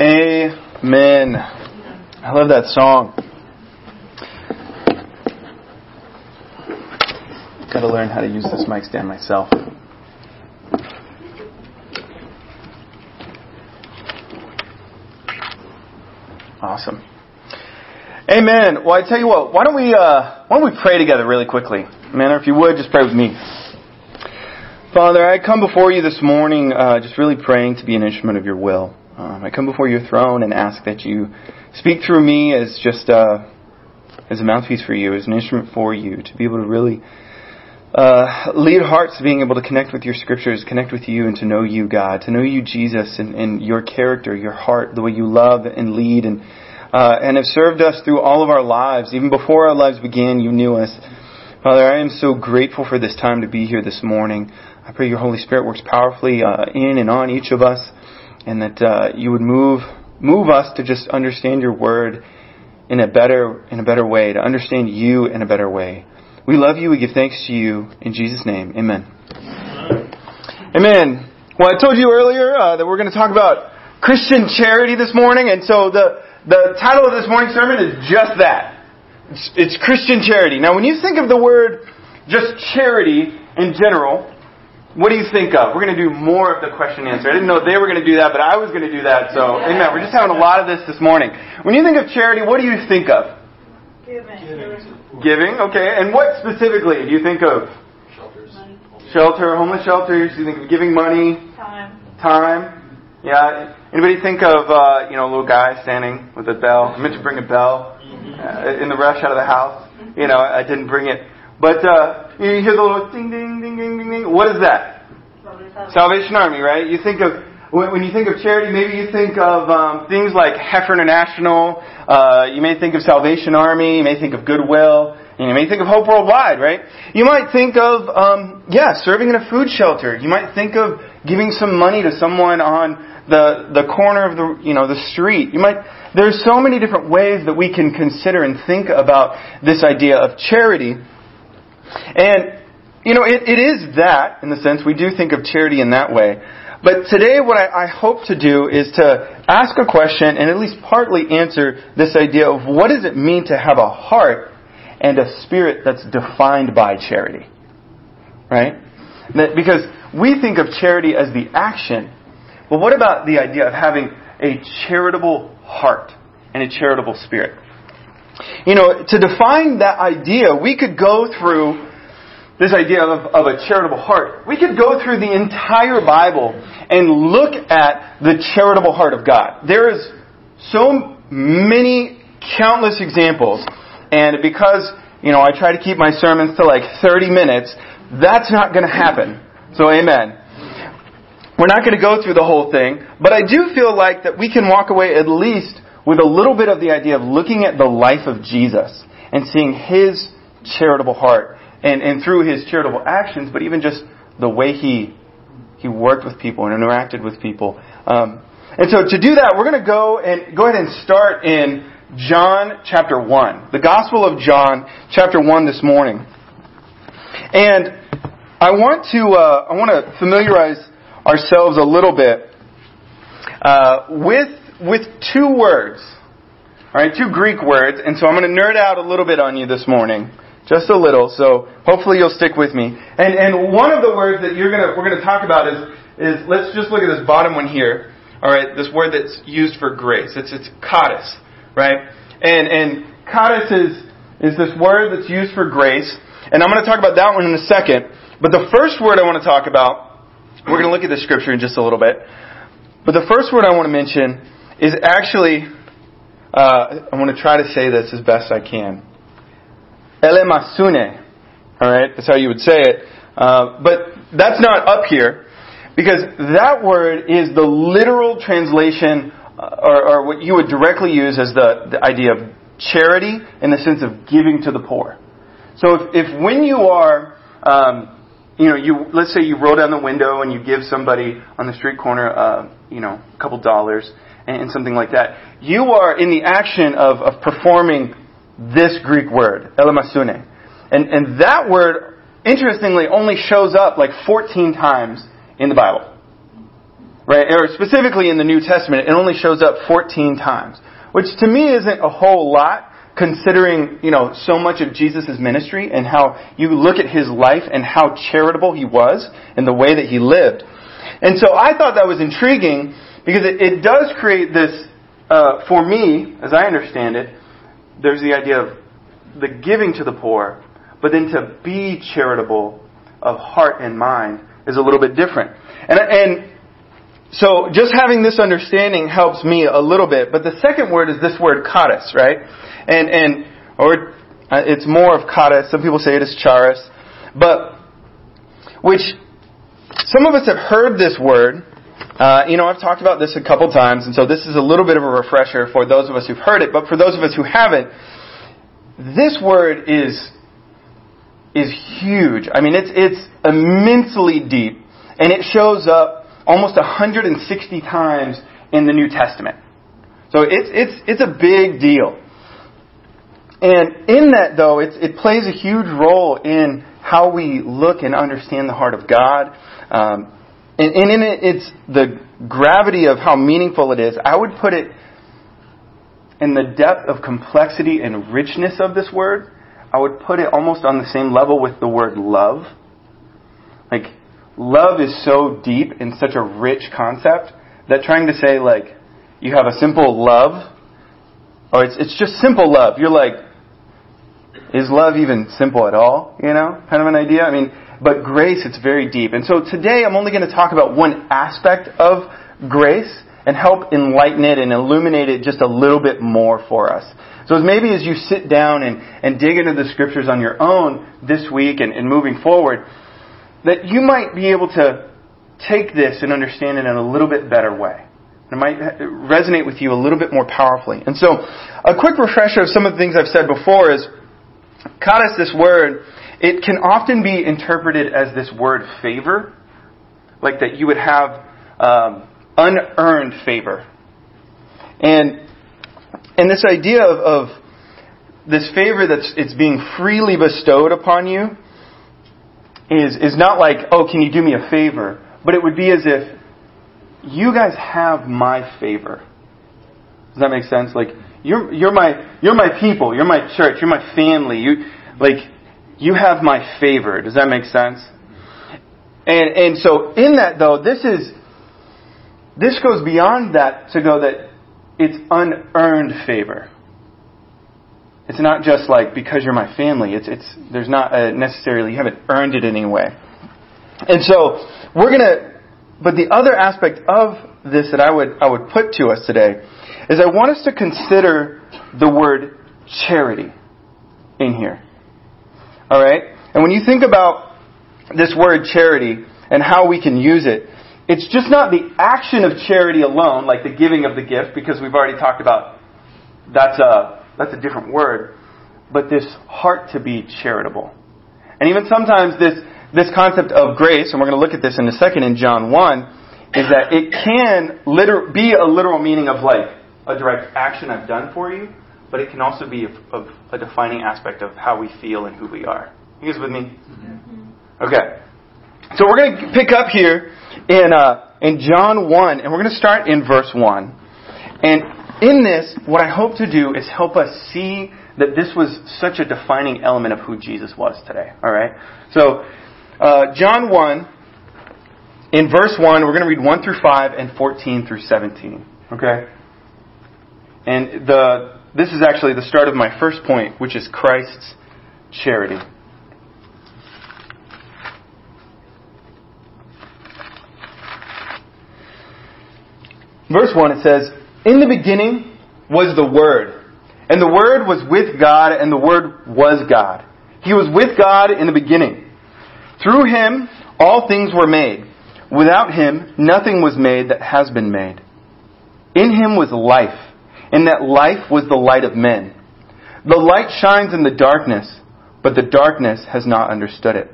Amen. I love that song. Got to learn how to use this mic stand myself. Awesome. Amen. Well, I tell you what. Why don't we uh, why don't we pray together really quickly, man? Or if you would, just pray with me. Father, I come before you this morning, uh, just really praying to be an instrument of your will. Um, I come before your throne and ask that you speak through me as just uh, as a mouthpiece for you, as an instrument for you, to be able to really uh, lead hearts being able to connect with your scriptures, connect with you, and to know you, God, to know you, Jesus, and, and your character, your heart, the way you love and lead, and uh, and have served us through all of our lives. Even before our lives began, you knew us. Father, I am so grateful for this time to be here this morning. I pray your Holy Spirit works powerfully uh, in and on each of us, and that uh, you would move move us to just understand your word in a better in a better way, to understand you in a better way. We love you. We give thanks to you in Jesus' name. Amen. Amen. Well, I told you earlier uh, that we're going to talk about Christian charity this morning, and so the the title of this morning's sermon is just that. It's, it's Christian charity. Now, when you think of the word just charity in general, what do you think of? We're going to do more of the question and answer. I didn't know they were going to do that, but I was going to do that. So, amen. We're just having a lot of this this morning. When you think of charity, what do you think of? Giving. Giving, okay. And what specifically do you think of? Shelters. Shelter, homeless shelters. You think of giving money, Time. time. Yeah. Anybody think of uh, you know a little guy standing with a bell? I meant to bring a bell uh, in the rush out of the house. You know, I didn't bring it, but uh, you hear the little ding ding ding ding ding ding. What is that? Salvation Army, right? You think of when, when you think of charity, maybe you think of um, things like Heifer International. Uh, you may think of Salvation Army. You may think of Goodwill. You may think of Hope Worldwide, right? You might think of, um, yeah, serving in a food shelter. You might think of giving some money to someone on the the corner of the you know the street. You might. There's so many different ways that we can consider and think about this idea of charity, and you know, it, it is that, in the sense, we do think of charity in that way. But today, what I, I, hope to do is to ask a question and at least partly answer this idea of what does it mean to have a heart and a spirit that's defined by charity. Right? That, because we think of charity as the action, but what about the idea of having a charitable heart and a charitable spirit? You know, to define that idea, we could go through this idea of, of a charitable heart. We could go through the entire Bible and look at the charitable heart of God. There is so many, countless examples, and because, you know, I try to keep my sermons to like 30 minutes, that's not going to happen. So amen. We're not going to go through the whole thing, but I do feel like that we can walk away at least with a little bit of the idea of looking at the life of Jesus and seeing his charitable heart and, and through his charitable actions, but even just the way he he worked with people and interacted with people. Um, and so to do that, we're going to go and go ahead and start in John chapter one, the Gospel of John chapter one this morning. And I want to uh, I want to familiarize ourselves a little bit uh, with with two words. All right, two Greek words, and so I'm going to nerd out a little bit on you this morning just a little. So hopefully you'll stick with me. And and one of the words that you're gonna we're gonna talk about is is let's just look at this bottom one here. All right, this word that's used for grace. It's it's charis, right? And and charis is is this word that's used for grace. And I'm going to talk about that one in a second. But the first word I want to talk about, we're going to look at the scripture in just a little bit. But the first word I want to mention is actually, uh, I want to try to say this as best I can. Elemasune. Alright, that's how you would say it. Uh, but that's not up here because that word is the literal translation uh, or, or, what you would directly use as the, the idea of charity in the sense of giving to the poor. So if, if when you are, um, you know, you let's say you roll down the window and you give somebody on the street corner, uh, you know, a couple dollars and, something like that, you are in the action of, of performing this Greek word, elemasune. And, and that word, interestingly, only shows up like 14 times in the Bible. right? Or specifically in the New Testament, it only shows up 14 times, which to me isn't a whole lot considering, you know, so much of Jesus' ministry and how you look at his life and how charitable he was and the way that he lived. And so I thought that was intriguing because it, it does create this, uh, for me, as I understand it, there's the idea of the giving to the poor, but then to be charitable of heart and mind is a little bit different. And, and so just having this understanding helps me a little bit. But the second word is this word charis, right? And, and, or uh, it's more of charis. Some people say it is charis. But, which, some of us have heard this word. Uh, you know, I've talked about this a couple times, and so this is a little bit of a refresher for those of us who've heard it. But for those of us who haven't, this word is is huge. I mean, it's it's immensely deep, and it shows up almost 160 times in the New Testament. So it's it's it's a big deal. And in that, though, it, it plays a huge role in how we look and understand the heart of God. Um, and, and in it, it's the gravity of how meaningful it is. I would put it in the depth of complexity and richness of this word. I would put it almost on the same level with the word love. Like, love is so deep and such a rich concept that trying to say, like, you have a simple love, or it's, it's just simple love, you're like, is love even simple at all? You know, kind of an idea. I mean, but grace, it's very deep. And so today I'm only going to talk about one aspect of grace and help enlighten it and illuminate it just a little bit more for us. So maybe as you sit down and, and dig into the scriptures on your own this week and, and moving forward, that you might be able to take this and understand it in a little bit better way. It might resonate with you a little bit more powerfully. And so, a quick refresher of some of the things I've said before is charis, this word, it can often be interpreted as this word favor, like that you would have um, unearned favor. And and this idea of, of this favor that's it's being freely bestowed upon you is is not like, oh, can you do me a favor? But it would be as if you guys have my favor. Does that make sense? Like you're you're my you're my people, you're my church, you're my family. You like you have my favor. Does that make sense? And and so in that though, this is this goes beyond that to go that it's unearned favor. It's not just like because you're my family. It's it's there's not a necessarily you haven't earned it in any way. And so we're gonna. But the other aspect of this that I would I would put to us today is I want us to consider the word charity in here. All right, and when you think about this word charity and how we can use it, it's just not the action of charity alone, like the giving of the gift, because we've already talked about that's a, that's a different word, but this heart to be charitable. And even sometimes this, this concept of grace, and we're going to look at this in a second in John 1, is that it can liter- be a literal meaning of like a direct action I've done for you, but it can also be of, of a defining aspect of how we feel and who we are. You guys with me? Okay. So we're going to pick up here in, uh, in John 1, and we're going to start in verse 1. And in this, what I hope to do is help us see that this was such a defining element of who Jesus was today. All right? So, uh, John 1, in verse 1, we're going to read 1 through 5 and 14 through 17. Okay? And the, this is actually the start of my first point, which is Christ's charity. verse 1, it says, In the beginning was the Word, and the Word was with God, and the Word was God. He was with God in the beginning. Through him, all things were made. Without him, nothing was made that has been made. In him was life, and that life was the light of men. The light shines in the darkness, but the darkness has not understood it.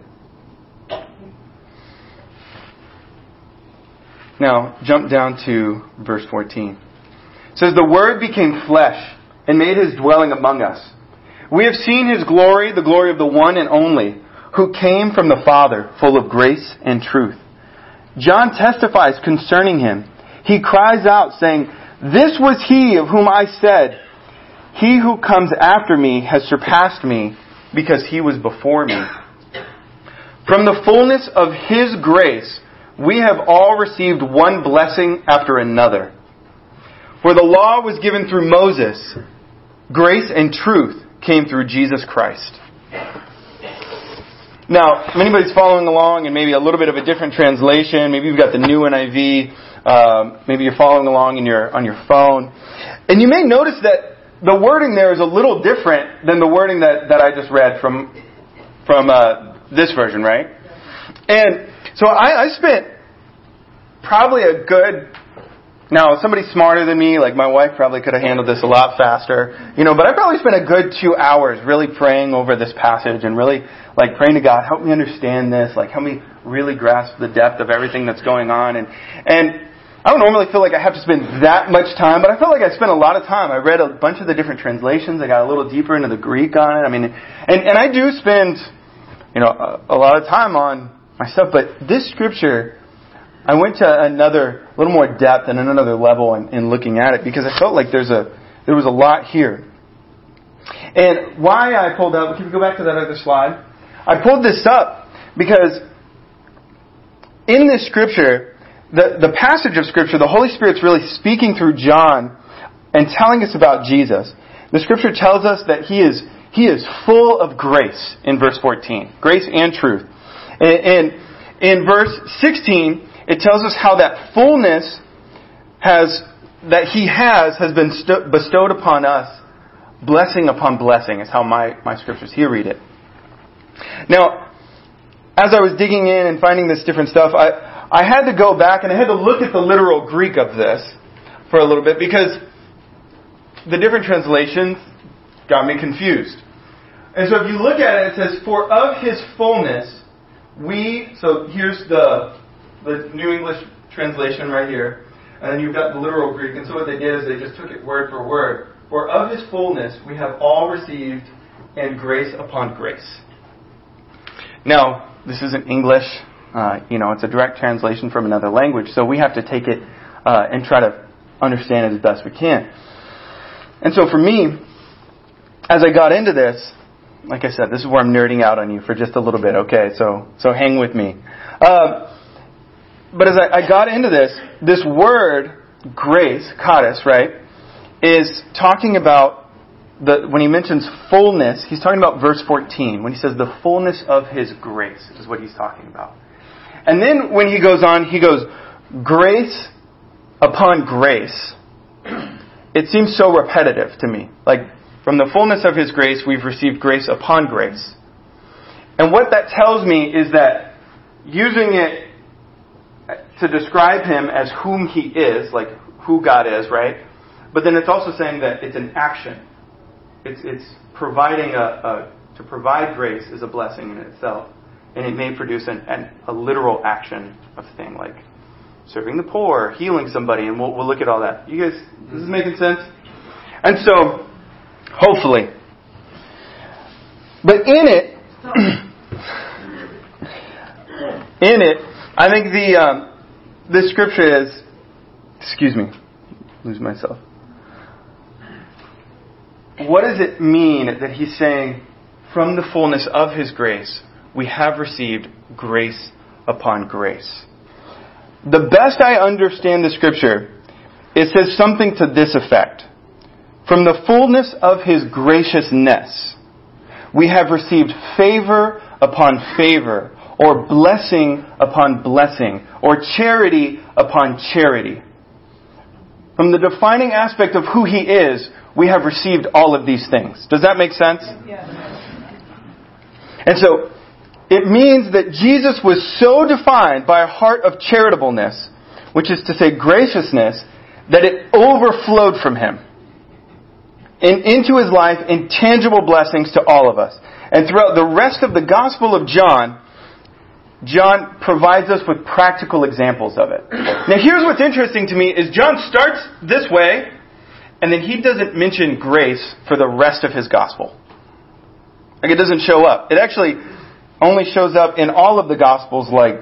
Now, jump down to verse 14. It says, The Word became flesh and made his dwelling among us. We have seen his glory, the glory of the one and only, who came from the Father, full of grace and truth. John testifies concerning him he cries out saying, This was he of whom I said, He who comes after me has surpassed me because he was before me. From the fullness of his grace, we have all received one blessing after another. For the law was given through Moses, grace and truth came through Jesus Christ. Now, if anybody's following along and maybe a little bit of a different translation, maybe you've got the new NIV, um, maybe you're following along in your, on your phone, and you may notice that the wording there is a little different than the wording that, that I just read from, from uh, this version, right? And so I, I spent probably a good now, somebody smarter than me, like my wife, probably could have handled this a lot faster, you know. But I probably spent a good two hours really praying over this passage and really like praying to God, help me understand this, like help me really grasp the depth of everything that's going on. And and I don't normally feel like I have to spend that much time, but I felt like I spent a lot of time. I read a bunch of the different translations. I got a little deeper into the Greek on it. I mean, and and I do spend, you know, a, a lot of time on my stuff. But this scripture I went to another, a little more depth and another level in, in looking at it because I felt like there's a, there was a lot here. And why I pulled up, can we go back to that other slide? I pulled this up because in this scripture, the, the passage of scripture, the Holy Spirit's really speaking through John and telling us about Jesus. The scripture tells us that he is, he is full of grace in verse 14. Grace and truth. And, and in verse 16, it tells us how that fullness has, that He has, has been bestowed upon us, blessing upon blessing, is how my, my scriptures here read it. Now, as I was digging in and finding this different stuff, I, I had to go back and I had to look at the literal Greek of this for a little bit because the different translations got me confused. And so if you look at it, it says, For of his fullness, we, so here's the the New English translation right here, and then you've got the literal Greek. And so what they did is they just took it word for word. For of his fullness we have all received, and grace upon grace. Now, this isn't English. Uh, you know, it's a direct translation from another language, so we have to take it uh, and try to understand it as best we can. And so for me, as I got into this, like I said, this is where I'm nerding out on you for just a little bit. Okay, so so hang with me. Uh, but as I, I got into this, this word, grace, charis, right, is talking about the, when he mentions fullness, he's talking about verse 14. When he says the fullness of his grace is what he's talking about. And then when he goes on, he goes, grace upon grace. It seems so repetitive to me. Like, from the fullness of his grace, we've received grace upon grace. And what that tells me is that using it to describe him as whom he is, like who God is, right? But then it's also saying that it's an action. It's, it's providing a, a to provide grace is a blessing in itself. And it may produce an, an, a literal action of thing like serving the poor, healing somebody, and we'll, we'll look at all that. You guys, this is making sense? And so, hopefully. But in it, in it, I think the um, this scripture is, excuse me, lose myself. What does it mean that he's saying, from the fullness of his grace, we have received grace upon grace? The best I understand the scripture, it says something to this effect. From the fullness of his graciousness, we have received favor upon favor or blessing upon blessing, or charity upon charity. From the defining aspect of who He is, we have received all of these things. Does that make sense? Yes. And so, it means that Jesus was so defined by a heart of charitableness, which is to say graciousness, that it overflowed from Him and into His life in tangible blessings to all of us. And throughout the rest of the Gospel of John, John provides us with practical examples of it. Now here's what's interesting to me is John starts this way and then he doesn't mention grace for the rest of his gospel. Like it doesn't show up. It actually only shows up in all of the gospels like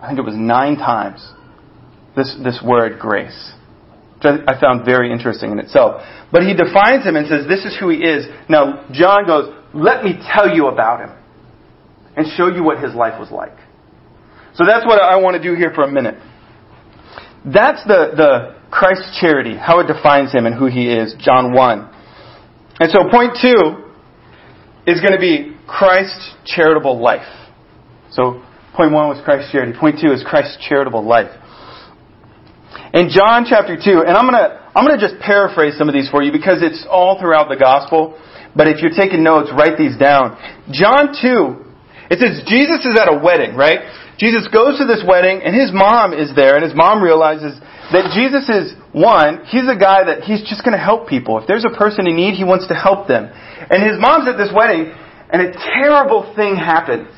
I think it was 9 times. this, this word grace, which I, found very interesting in itself. But he defines him and says, This is who he is. Now, John goes, Let me tell you about him and show you what his life was like. So that's what I want to do here for a minute. That's the, the Christ's charity, how it defines him and who he is, John 1. And so point two is going to be Christ's charitable life. So point one was Christ's charity. Point two is Christ's charitable life. In John chapter 2, and I'm going to, I'm going to just paraphrase some of these for you because it's all throughout the gospel. But if you're taking notes, write these down. John 2, it says Jesus is at a wedding, right? Jesus goes to this wedding and his mom is there and his mom realizes that Jesus is one, he's a guy that he's just going to help people. If there's a person in need, he wants to help them. And his mom's at this wedding and a terrible thing happens.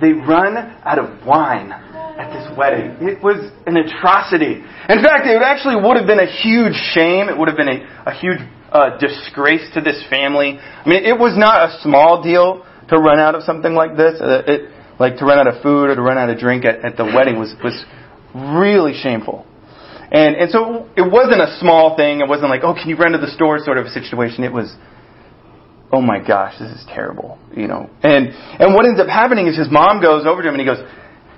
They run out of wine at this wedding. It was an atrocity. In fact, it actually would have been a huge shame. It would have been a, a huge uh, disgrace to this family. I mean, it was not a small deal to run out of something like this. Uh, it, like to run out of food or to run out of drink at, at the wedding was, was really shameful. And, and so it wasn't a small thing. It wasn't like, oh, can you run to the store sort of a situation. It was, oh my gosh, this is terrible, you know. And, and what ends up happening is his mom goes over to him and he goes,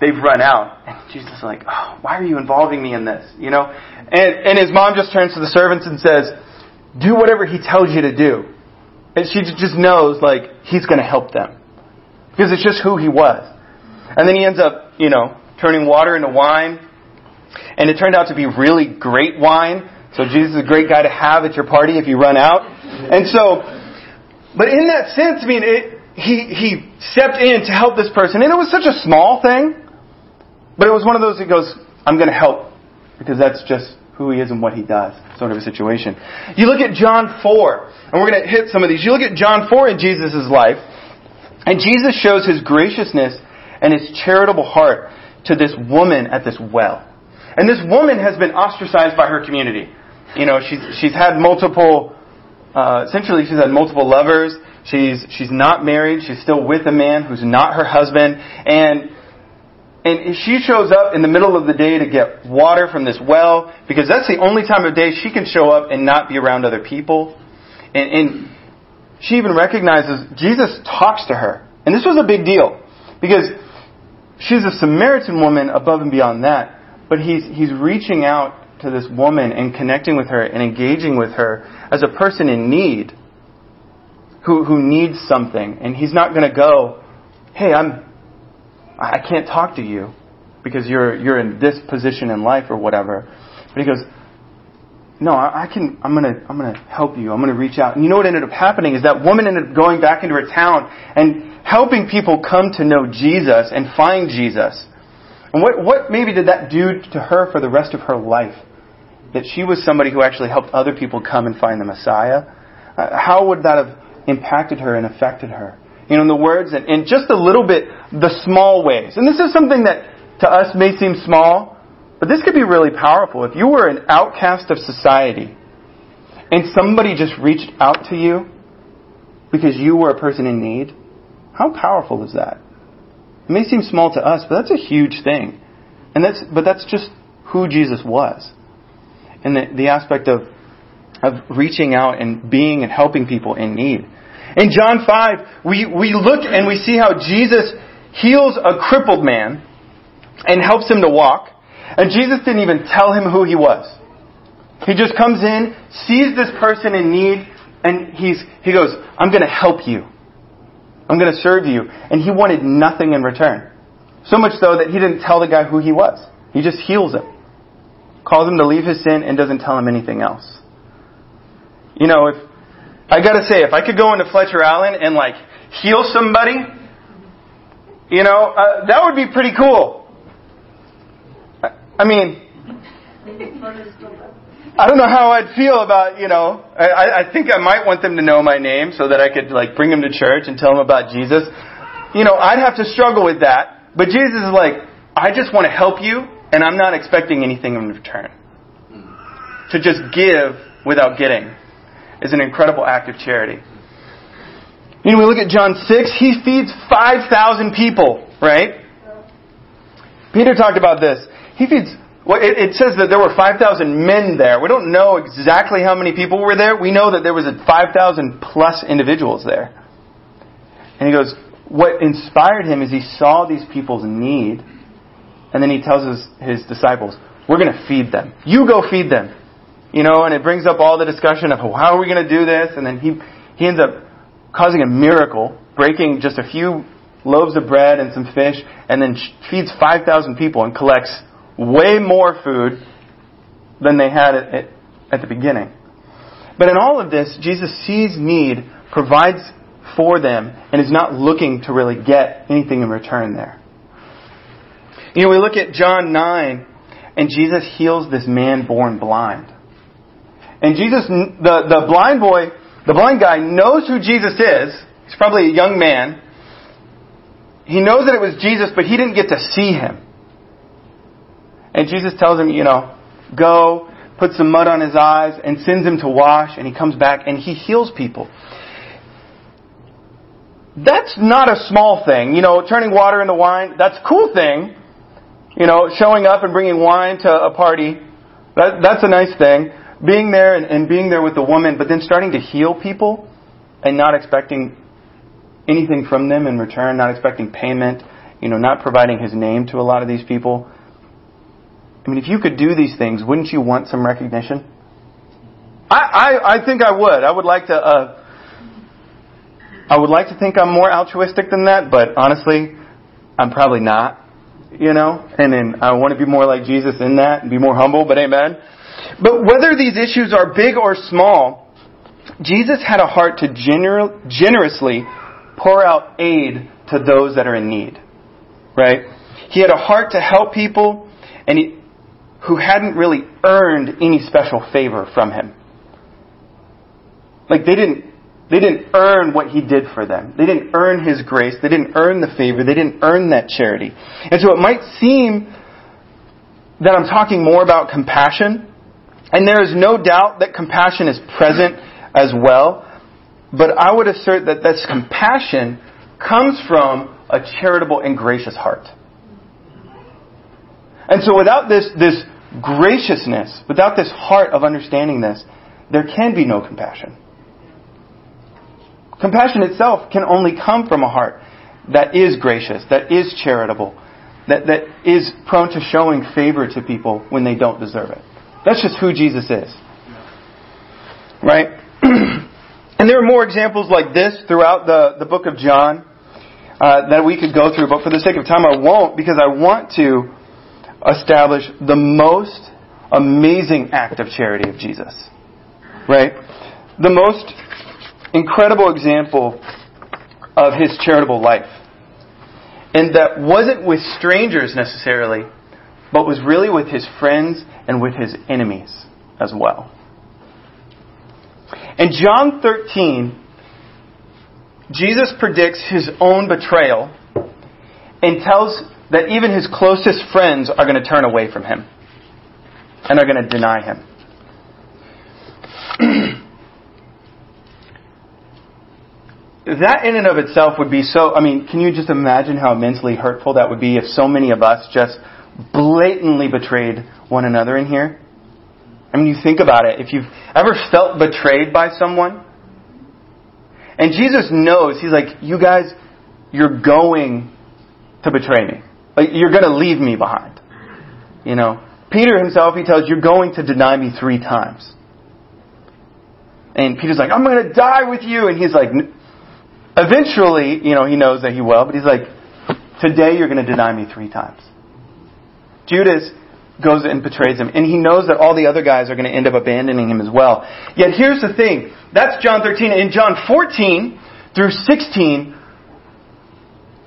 they've run out. And Jesus is like, oh, why are you involving me in this, you know? And, and his mom just turns to the servants and says, do whatever he tells you to do. And she just knows, like, he's going to help them. Because it's just who he was. And then he ends up, you know, turning water into wine. And it turned out to be really great wine. So Jesus is a great guy to have at your party if you run out. And so, but in that sense, I mean, it, he, he stepped in to help this person. And it was such a small thing. But it was one of those that goes, I'm going to help. Because that's just who he is and what he does, sort of a situation. You look at John 4, and we're going to hit some of these. You look at John 4 in Jesus' life, and Jesus shows his graciousness and his charitable heart to this woman at this well. And this woman has been ostracized by her community. You know, she's, she's had multiple, uh, essentially she's had multiple lovers. She's, she's not married. She's still with a man who's not her husband. And, and she shows up in the middle of the day to get water from this well because that's the only time of day she can show up and not be around other people. And, and she even recognizes Jesus talks to her. And this was a big deal because she's a Samaritan woman above and beyond that. But he's, he's reaching out to this woman and connecting with her and engaging with her as a person in need who, who needs something. And he's not going to go, hey, I'm, I can't talk to you because you're, you're in this position in life or whatever. But he goes, no, I, can, I'm gonna, I'm gonna help you. I'm gonna reach out. And you know what ended up happening is that woman ended up going back into her town and helping people come to know Jesus and find Jesus. And what, what maybe did that do to her for the rest of her life? That she was somebody who actually helped other people come and find the Messiah? Uh, how would that have impacted her and affected her? You know, in the words, and, and just a little bit, the small ways. And this is something that to us may seem small, but this could be really powerful. If you were an outcast of society and somebody just reached out to you because you were a person in need, how powerful is that? It may seem small to us, but that's a huge thing. And that's, but that's just who Jesus was. And the, the aspect of, of reaching out and being and helping people in need. In John 5, we, we look and we see how Jesus heals a crippled man and helps him to walk. And Jesus didn't even tell him who he was. He just comes in, sees this person in need, and he's, he goes, I'm going to help you. I'm going to serve you. And he wanted nothing in return. So much so that he didn't tell the guy who he was. He just heals him. Calls him to leave his sin and doesn't tell him anything else. You know, if, I gotta say, if I could go into Fletcher Allen and like heal somebody, you know, uh, that would be pretty cool. I mean, I don't know how I'd feel about, you know, I, I think I might want them to know my name so that I could like bring them to church and tell them about Jesus. You know, I'd have to struggle with that. But Jesus is like, I just want to help you and I'm not expecting anything in return. To just give without getting is an incredible act of charity. You know, we look at John 6, he feeds 5,000 people, right? Peter talked about this. He feeds well, it, it says that there were 5,000 men there. We don't know exactly how many people were there. We know that there was 5,000 plus individuals there. And he goes, what inspired him is he saw these people's need, and then he tells his, his disciples, we're going to feed them. You go feed them. You know, and it brings up all the discussion of how are we going to do this, and then he, he ends up causing a miracle, breaking just a few loaves of bread and some fish, and then feeds 5,000 people and collects way more food than they had at, at, at the beginning. But in all of this, Jesus sees need, provides for them, and is not looking to really get anything in return there. You know, we look at John 9, and Jesus heals this man born blind. And Jesus, the, the blind boy, the blind guy knows who Jesus is. He's probably a young man. He knows that it was Jesus, but he didn't get to see him. And Jesus tells him, you know, go, put some mud on his eyes, and sends him to wash, and he comes back and he heals people. That's not a small thing. You know, turning water into wine, that's a cool thing. You know, showing up and bringing wine to a party, that, that's a nice thing. Being there and, and being there with the woman, but then starting to heal people and not expecting anything from them in return, not expecting payment, you know, not providing his name to a lot of these people. I mean, if you could do these things, wouldn't you want some recognition? I, I, I think I would. I would like to. Uh, I would like to think I'm more altruistic than that, but honestly, I'm probably not. You know, and then I want to be more like Jesus in that and be more humble. But amen. But whether these issues are big or small, Jesus had a heart to gener- generously pour out aid to those that are in need. Right? He had a heart to help people, and he, who hadn't really earned any special favor from him. Like they didn't they didn't earn what he did for them. They didn't earn his grace. They didn't earn the favor. They didn't earn that charity. And so it might seem that I'm talking more about compassion, and there is no doubt that compassion is present as well, but I would assert that this compassion comes from a charitable and gracious heart. And so without this, this graciousness, without this heart of understanding this, there can be no compassion. Compassion itself can only come from a heart that is gracious, that is charitable, that, that is prone to showing favor to people when they don't deserve it. That's just who Jesus is. Right? and there are more examples like this throughout the, the book of John uh, that we could go through, but for the sake of time, I won't because I want to establish the most amazing act of charity of Jesus. Right? The most incredible example of his charitable life. And that wasn't with strangers necessarily, but was really with his friends and with his enemies as well. In John 13, Jesus predicts his own betrayal and tells that even his closest friends are going to turn away from him and are going to deny him. that in and of itself would be so, I mean, can you just imagine how immensely hurtful that would be if so many of us just blatantly betrayed one another in here? I mean, you think about it. If you've ever felt betrayed by someone, and Jesus knows, He's like, you guys, you're going to betray me. Like, you're going to leave me behind. You know? Peter himself, he tells, you're going to deny me three times. And Peter's like, I'm going to die with you. And he's like, eventually, you know, he knows that he will, but he's like, today you're going to deny me three times. Judas goes and betrays him, and he knows that all the other guys are going to end up abandoning him as well. Yet here's the thing. That's John 13. In John 14 through 16,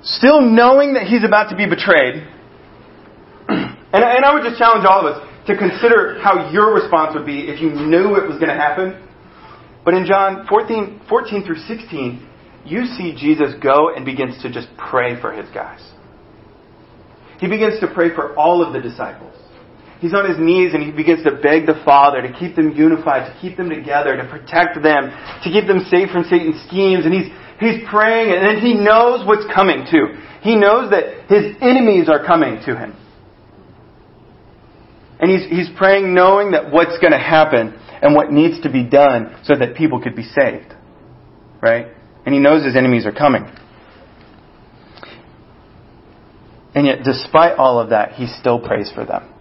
still knowing that he's about to be betrayed, and, and I would just challenge all of us to consider how your response would be if you knew it was going to happen. But in John 14, 14 through 16, you see Jesus go and begins to just pray for his guys. He begins to pray for all of the disciples. He's on his knees and he begins to beg the Father to keep them unified, to keep them together, to protect them, to keep them safe from Satan's schemes. And he's, he's praying and then he knows what's coming too. He knows that his enemies are coming to him. And he's, he's praying knowing that what's going to happen and what needs to be done so that people could be saved. Right? And he knows his enemies are coming. And yet, despite all of that, he still prays for them.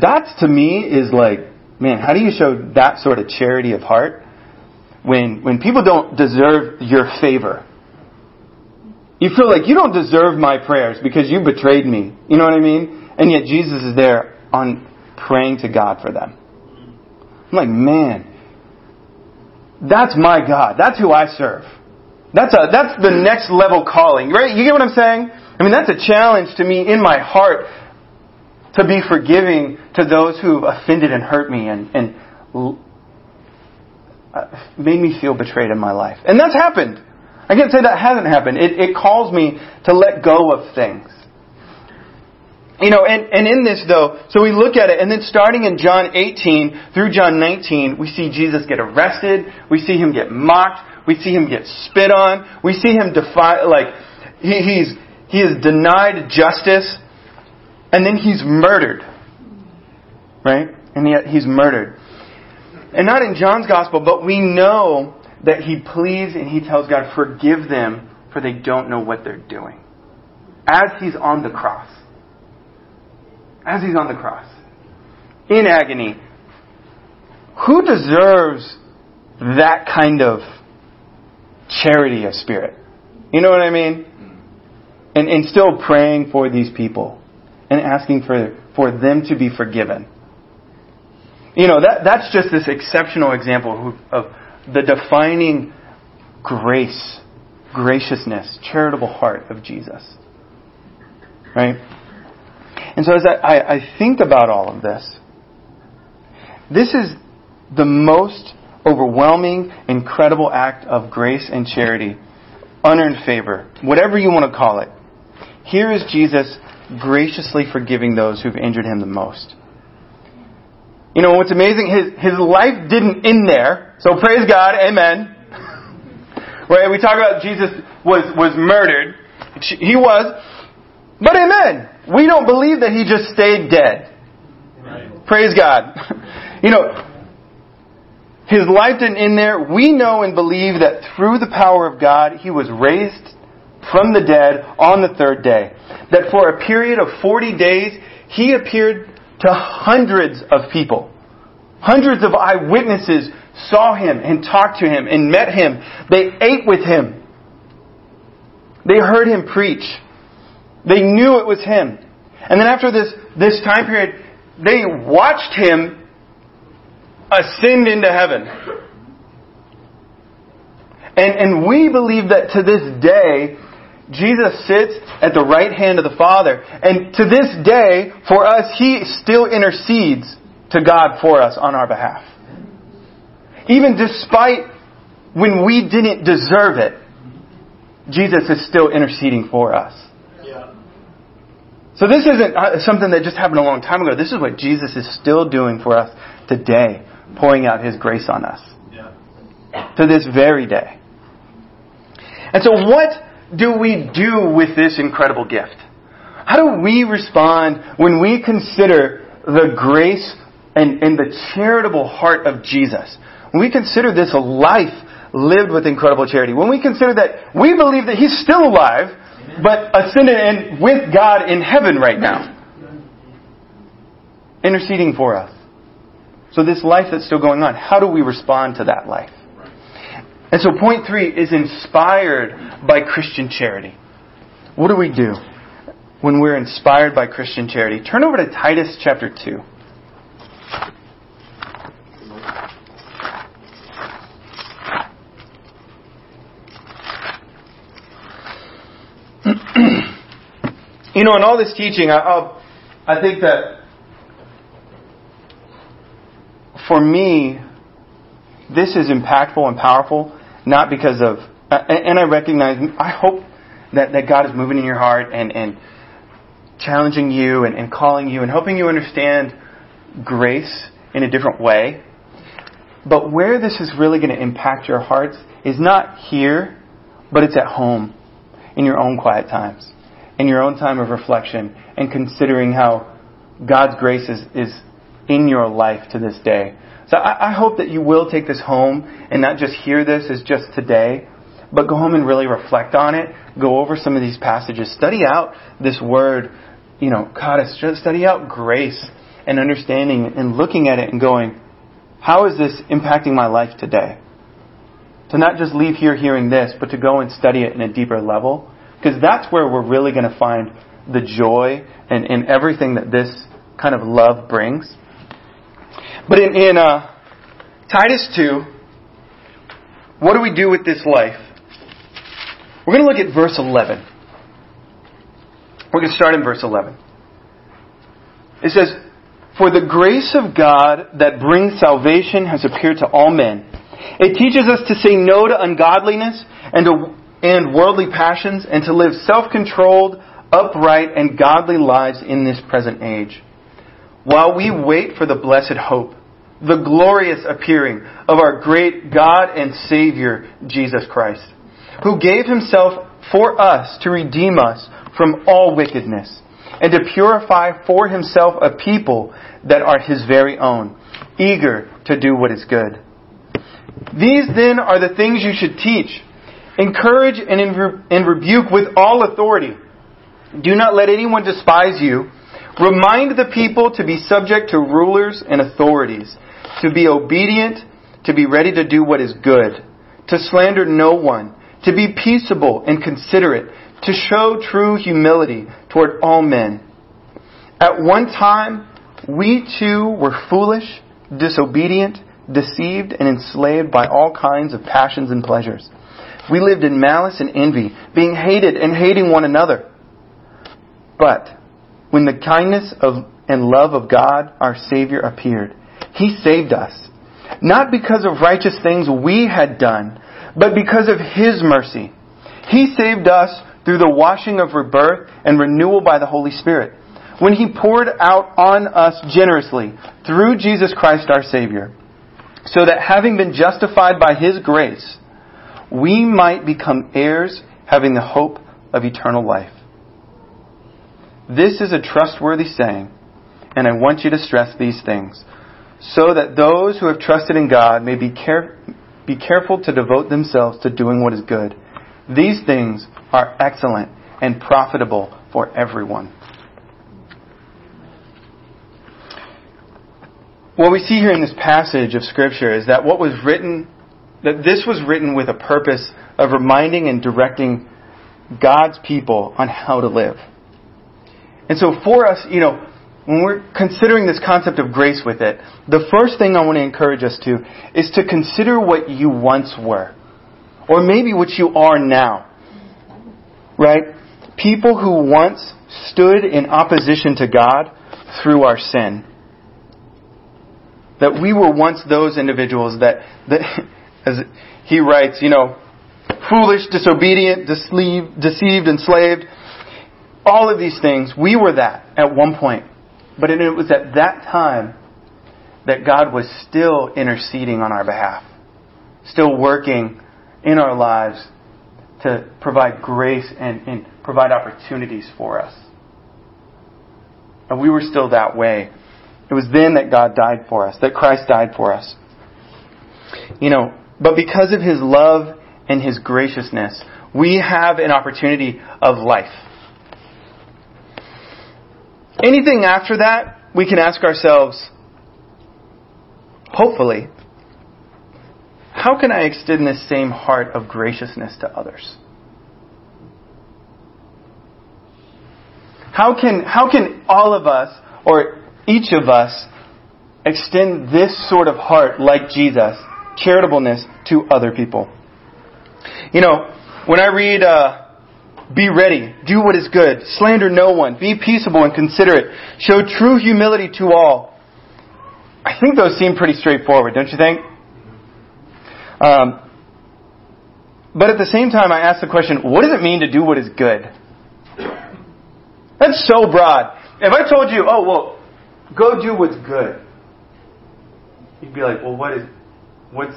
That to me is like, man, how do you show that sort of charity of heart when, when people don't deserve your favor? You feel like you don't deserve my prayers because you betrayed me. You know what I mean? And yet Jesus is there on praying to God for them. I'm like, man, that's my God. That's who I serve. That's a, that's the next level calling, right? You get what I'm saying? I mean, that's a challenge to me in my heart to be forgiving to those who've offended and hurt me and, and uh, made me feel betrayed in my life. And that's happened. I can't say that hasn't happened. It, it calls me to let go of things. You know, and, and in this though, so we look at it, and then starting in John 18 through John 19, we see Jesus get arrested, we see him get mocked, we see him get spit on, we see him defy, like, he, he's, he is denied justice, and then he's murdered. Right? And yet he's murdered. And not in John's gospel, but we know that he pleads and he tells God, forgive them, for they don't know what they're doing. As he's on the cross. As he's on the cross. In agony. Who deserves that kind of charity of spirit? You know what I mean? And, and still praying for these people and asking for, for them to be forgiven. You know, that, that's just this exceptional example of the defining grace, graciousness, charitable heart of Jesus. Right? And so as I, I, think about all of this, this is the most overwhelming, incredible act of grace and charity, unearned favor, whatever you want to call it. Here is Jesus graciously forgiving those who've injured him the most. You know what's amazing? His, his life didn't end there. So praise God, amen. right? We talk about Jesus was, was murdered. He was. But amen. We don't believe that he just stayed dead. Praise God. you know, his life didn't end there. We know and believe that through the power of God, he was raised from the dead on the third day. That for a period of 40 days, he appeared to hundreds of people. Hundreds of eyewitnesses saw him and talked to him and met him. They ate with him. They heard him preach. They knew it was him. And then after this, this time period, they watched him ascend into heaven. And, and we believe that to this day, Jesus sits at the right hand of the Father. And to this day, for us, He still intercedes to God for us on our behalf. Even despite when we didn't deserve it, Jesus is still interceding for us. So this isn't uh, something that just happened a long time ago. This is what Jesus is still doing for us today, pouring out His grace on us. Yeah. To this very day. And so what do we do with this incredible gift? How do we respond when we consider the grace and, and the charitable heart of Jesus? When we consider this life lived with incredible charity, when we consider that we believe that He's still alive, but ascended and with God in heaven right now, interceding for us. So this life that's still going on, how do we respond to that life? And so point three is inspired by Christian charity. What do we do when we're inspired by Christian charity? Turn over to Titus chapter 2. You know, in all this teaching, I, I think that for me, this is impactful and powerful not because of, and I recognize, I hope that, that God is moving in your heart and, and challenging you and, and calling you and helping you understand grace in a different way. But where this is really going to impact your hearts is not here, but it's at home in your own quiet times. In your own time of reflection and considering how God's grace is, is in your life to this day. So I, I hope that you will take this home and not just hear this as just today, but go home and really reflect on it. Go over some of these passages. Study out this word, you know, God, study out grace and understanding and looking at it and going, how is this impacting my life today? To not just leave here hearing this, but to go and study it in a deeper level. Because that's where we're really going to find the joy and, and everything that this kind of love brings. But in, in uh, Titus 2, what do we do with this life? We're going to look at verse 11. We're going to start in verse 11. It says, For the grace of God that brings salvation has appeared to all men. It teaches us to say no to ungodliness and to and worldly passions and to live self-controlled, upright, and godly lives in this present age. While we wait for the blessed hope, the glorious appearing of our great God and Savior, Jesus Christ, who gave himself for us to redeem us from all wickedness and to purify for himself a people that are his very own, eager to do what is good. These then are the things you should teach Encourage and, and rebuke with all authority. Do not let anyone despise you. Remind the people to be subject to rulers and authorities, to be obedient, to be ready to do what is good, to slander no one, to be peaceable and considerate, to show true humility toward all men. At one time, we too were foolish, disobedient, deceived, and enslaved by all kinds of passions and pleasures. We lived in malice and envy, being hated and hating one another. But when the kindness of, and love of God, our Savior, appeared, He saved us. Not because of righteous things we had done, but because of His mercy. He saved us through the washing of rebirth and renewal by the Holy Spirit, when He poured out on us generously through Jesus Christ our Savior, so that having been justified by His grace, we might become heirs having the hope of eternal life. This is a trustworthy saying, and I want you to stress these things, so that those who have trusted in God may be, care- be careful to devote themselves to doing what is good. These things are excellent and profitable for everyone. What we see here in this passage of Scripture is that what was written that this was written with a purpose of reminding and directing God's people on how to live. And so for us, you know, when we're considering this concept of grace with it, the first thing I want to encourage us to is to consider what you once were. Or maybe what you are now. Right? People who once stood in opposition to God through our sin. That we were once those individuals that, that as he writes, you know, foolish, disobedient, deceived, deceived, enslaved, all of these things, we were that at one point. But it was at that time that God was still interceding on our behalf, still working in our lives to provide grace and, and provide opportunities for us. And we were still that way. It was then that God died for us, that Christ died for us. You know, but because of his love and his graciousness, we have an opportunity of life. Anything after that, we can ask ourselves, hopefully, how can I extend this same heart of graciousness to others? How can, how can all of us, or each of us, extend this sort of heart like Jesus charitableness to other people. You know, when I read, uh, be ready, do what is good, slander no one, be peaceable and considerate, show true humility to all. I think those seem pretty straightforward, don't you think? Um, but at the same time, I ask the question, what does it mean to do what is good? That's so broad. If I told you, oh, well, go do what's good, you'd be like, well, what is, what's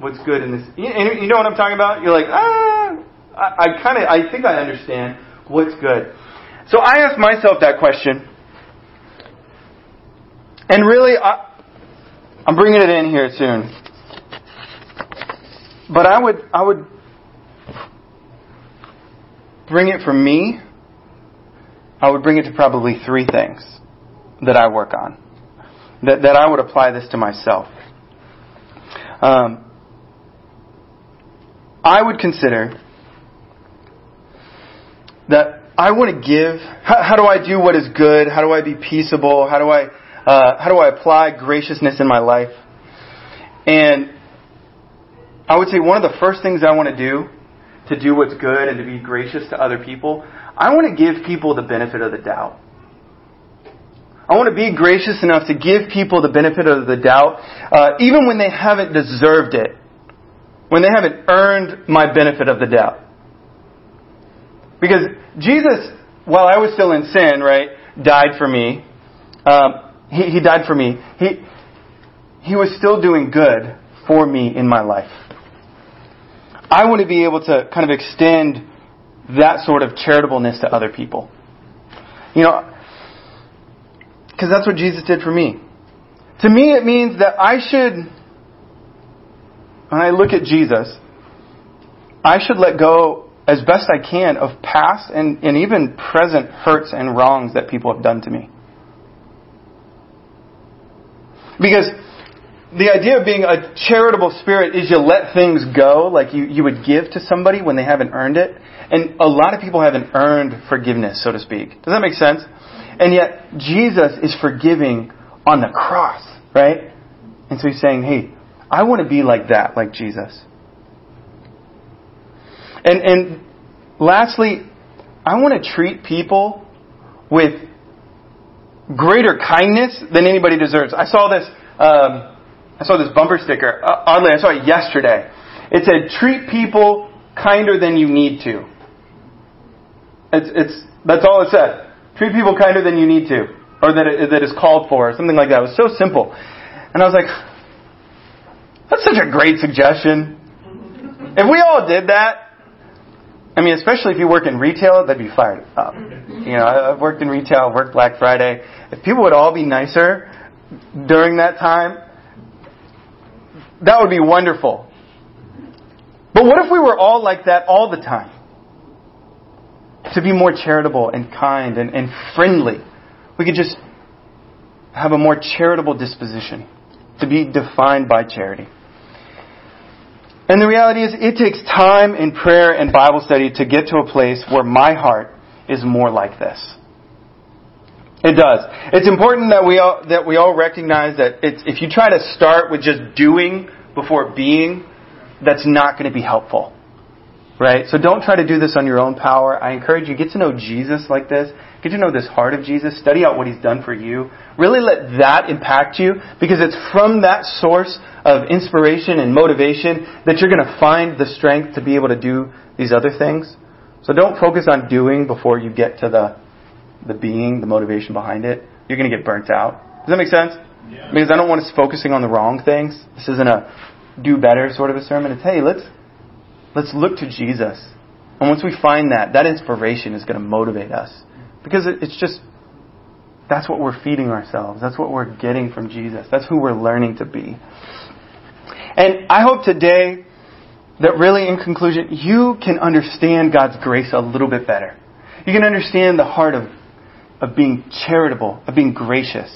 what's good in this. You, know what I'm talking about? You're like, ah, I, I kind of, I think I understand what's good. So I asked myself that question. And really, I, I'm bringing it in here soon. But I would, I would bring it from me. I would bring it to probably three things that I work on. That, that I would apply this to myself. Um, I would consider that I want to give. How, how, do I do what is good? How do I be peaceable? How do I uh, how do I apply graciousness in my life? And I would say one of the first things I want to do to do what's good and to be gracious to other people, I want to give people the benefit of the doubt. I want to be gracious enough to give people the benefit of the doubt, uh, even when they haven't deserved it, when they haven't earned my benefit of the doubt. Because Jesus, while I was still in sin, right, died for me. Um, he, he died for me. He, he was still doing good for me in my life. I want to be able to kind of extend that sort of charitableness to other people. You know, because that's what Jesus did for me. To me, it means that I should, when I look at Jesus, I should let go as best I can of past and, and even present hurts and wrongs that people have done to me. Because the idea of being a charitable spirit is you let things go, like you, you would give to somebody when they haven't earned it. And a lot of people haven't earned forgiveness, so to speak. Does that make sense? And yet, Jesus is forgiving on the cross, right? And so he's saying, hey, I want to be like that, like Jesus. And, and lastly, I want to treat people with greater kindness than anybody deserves. I saw this um, I saw this bumper sticker. Uh, oddly, I saw it yesterday. It said, "Treat people kinder than you need to." It's, it's that's all it said. Treat people kinder than you need to, or that it, that is called for, or something like that. It was so simple, and I was like, "That's such a great suggestion." If we all did that, I mean, especially if you work in retail, that'd be fired up. You know, I've worked in retail, worked Black Friday. If people would all be nicer during that time, that would be wonderful. But what if we were all like that all the time? To be more charitable and kind and, and friendly. We could just have a more charitable disposition to be defined by charity. And the reality is, it takes time in prayer and Bible study to get to a place where my heart is more like this. It does. It's important that we all that we all recognize that it's, if you try to start with just doing before being, that's not going to be helpful. Right? So don't try to do this on your own power. I encourage you get to know Jesus like this. Get to know this heart of Jesus. Study out what he's done for you. Really let that impact you because it's from that source of inspiration and motivation that you're going to find the strength to be able to do these other things. So don't focus on doing before you get to the the being, the motivation behind it, you're going to get burnt out. Does that make sense? Yeah. Because I don't want us focusing on the wrong things. This isn't a do better sort of a sermon. It's hey, let's let's look to Jesus. And once we find that, that inspiration is going to motivate us. Because it's just that's what we're feeding ourselves. That's what we're getting from Jesus. That's who we're learning to be. And I hope today that really in conclusion, you can understand God's grace a little bit better. You can understand the heart of of being charitable, of being gracious.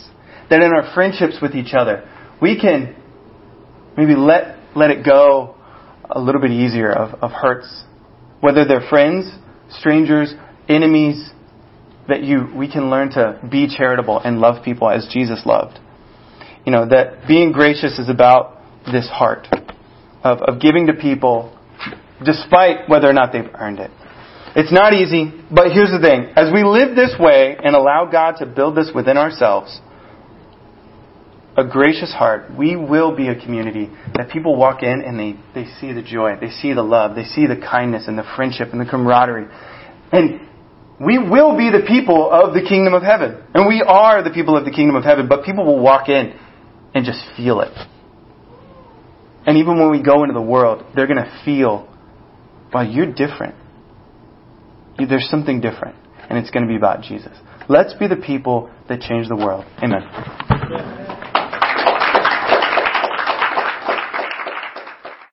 That in our friendships with each other, we can maybe let, let it go a little bit easier of, of hurts. Whether they're friends, strangers, enemies, that you, we can learn to be charitable and love people as Jesus loved. You know, that being gracious is about this heart of, of giving to people despite whether or not they've earned it. It's not easy, but here's the thing. As we live this way and allow God to build this within ourselves, a gracious heart, we will be a community that people walk in and they, they see the joy, they see the love, they see the kindness and the friendship and the camaraderie. And we will be the people of the kingdom of heaven. And we are the people of the kingdom of heaven, but people will walk in and just feel it. And even when we go into the world, they're going to feel, well, you're different. There's something different. and it's going to be about Jesus. Let's be the people that change the world. Amen. Amen.